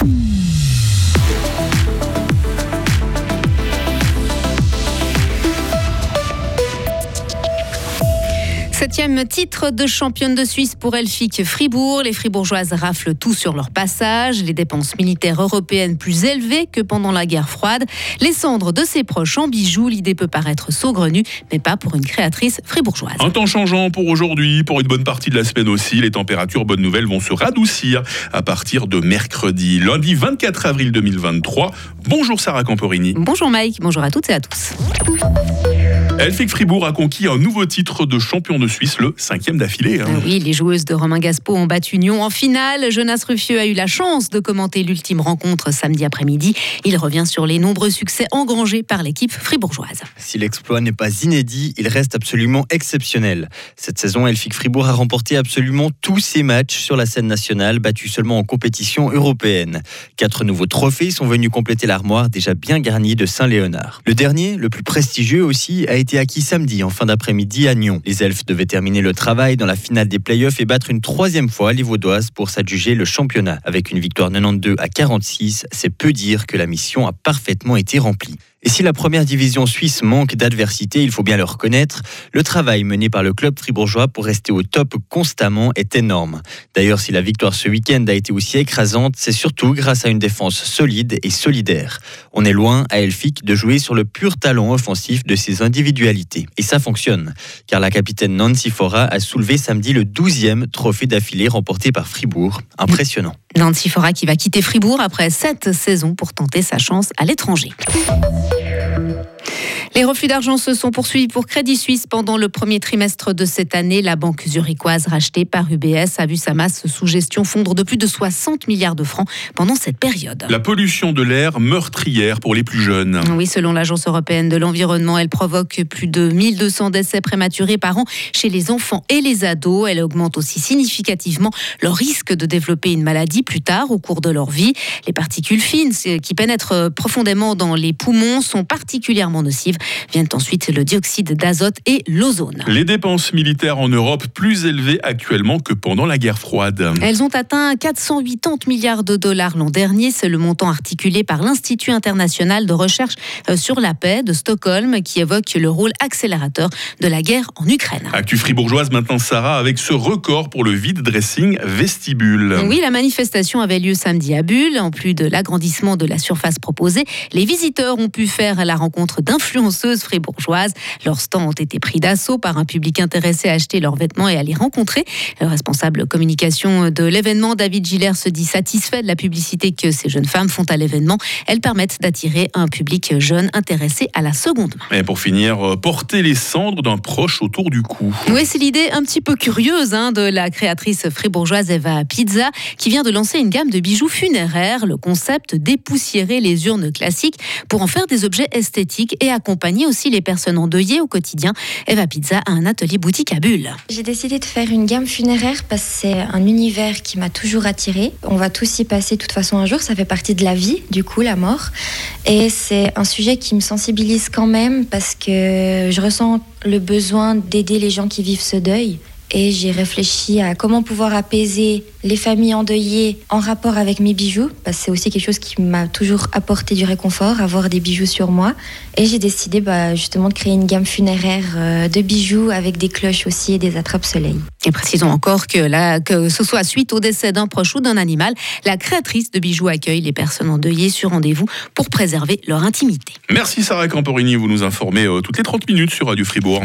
Mm. Septième titre de championne de Suisse pour Elfic Fribourg. Les Fribourgeoises raflent tout sur leur passage. Les dépenses militaires européennes plus élevées que pendant la guerre froide. Les cendres de ses proches en bijoux. L'idée peut paraître saugrenue, mais pas pour une créatrice fribourgeoise. Un temps changeant pour aujourd'hui, pour une bonne partie de la semaine aussi. Les températures, bonne nouvelle, vont se radoucir à partir de mercredi, lundi 24 avril 2023. Bonjour Sarah Camporini. Bonjour Mike, bonjour à toutes et à tous. Elfic Fribourg a conquis un nouveau titre de champion de Suisse, le cinquième d'affilée. Hein. Ah oui, les joueuses de Romain Gaspo ont battu Nyon en finale. Jonas Ruffieux a eu la chance de commenter l'ultime rencontre samedi après-midi. Il revient sur les nombreux succès engrangés par l'équipe fribourgeoise. Si l'exploit n'est pas inédit, il reste absolument exceptionnel. Cette saison, Elfic Fribourg a remporté absolument tous ses matchs sur la scène nationale, battus seulement en compétition européenne. Quatre nouveaux trophées sont venus compléter l'armoire déjà bien garnie de Saint-Léonard. Le dernier, le plus prestigieux aussi, a été acquis samedi en fin d'après-midi à Nyon. Les Elfes devaient terminer le travail dans la finale des playoffs et battre une troisième fois les Vaudoises pour s'adjuger le championnat. Avec une victoire 92 à 46, c'est peu dire que la mission a parfaitement été remplie. Et si la première division suisse manque d'adversité, il faut bien le reconnaître, le travail mené par le club fribourgeois pour rester au top constamment est énorme. D'ailleurs, si la victoire ce week-end a été aussi écrasante, c'est surtout grâce à une défense solide et solidaire. On est loin à Elfic de jouer sur le pur talent offensif de ses individualités. Et ça fonctionne, car la capitaine Nancy Fora a soulevé samedi le 12e trophée d'affilée remporté par Fribourg. Impressionnant. Nancy Fora qui va quitter Fribourg après sept saisons pour tenter sa chance à l'étranger. Les reflux d'argent se sont poursuivis pour Crédit Suisse pendant le premier trimestre de cette année. La banque zurichoise rachetée par UBS a vu sa masse sous gestion fondre de plus de 60 milliards de francs pendant cette période. La pollution de l'air meurtrière pour les plus jeunes. Oui, selon l'Agence européenne de l'environnement, elle provoque plus de 1200 décès prématurés par an chez les enfants et les ados. Elle augmente aussi significativement leur risque de développer une maladie plus tard au cours de leur vie. Les particules fines qui pénètrent profondément dans les poumons sont particulièrement nocives Viennent ensuite le dioxyde d'azote et l'ozone. Les dépenses militaires en Europe plus élevées actuellement que pendant la guerre froide. Elles ont atteint 480 milliards de dollars l'an dernier. C'est le montant articulé par l'Institut international de recherche euh, sur la paix de Stockholm qui évoque le rôle accélérateur de la guerre en Ukraine. Actu fribourgeoise maintenant Sarah avec ce record pour le vide dressing vestibule. Oui, la manifestation avait lieu samedi à Bulle. En plus de l'agrandissement de la surface proposée, les visiteurs ont pu faire la rencontre d'influenceurs fribourgeoises. Leurs stands ont été pris d'assaut par un public intéressé à acheter leurs vêtements et à les rencontrer. Le responsable communication de l'événement, David Giller, se dit satisfait de la publicité que ces jeunes femmes font à l'événement. Elles permettent d'attirer un public jeune intéressé à la seconde main. Et pour finir, euh, porter les cendres d'un proche autour du cou. Oui, c'est l'idée un petit peu curieuse hein, de la créatrice fribourgeoise Eva Pizza qui vient de lancer une gamme de bijoux funéraires. Le concept dépoussiérer les urnes classiques pour en faire des objets esthétiques et accompagner aussi les personnes endeuillées au quotidien. Eva Pizza a un atelier boutique à Bulle. J'ai décidé de faire une gamme funéraire parce que c'est un univers qui m'a toujours attirée. On va tous y passer de toute façon un jour, ça fait partie de la vie, du coup, la mort. Et c'est un sujet qui me sensibilise quand même parce que je ressens le besoin d'aider les gens qui vivent ce deuil. Et j'ai réfléchi à comment pouvoir apaiser les familles endeuillées en rapport avec mes bijoux, parce que c'est aussi quelque chose qui m'a toujours apporté du réconfort, avoir des bijoux sur moi. Et j'ai décidé bah, justement de créer une gamme funéraire euh, de bijoux avec des cloches aussi et des attrapes-soleil. Et précisons encore que, là, que ce soit suite au décès d'un proche ou d'un animal, la créatrice de bijoux accueille les personnes endeuillées sur rendez-vous pour préserver leur intimité. Merci Sarah Camporini, vous nous informez euh, toutes les 30 minutes sur Radio Fribourg.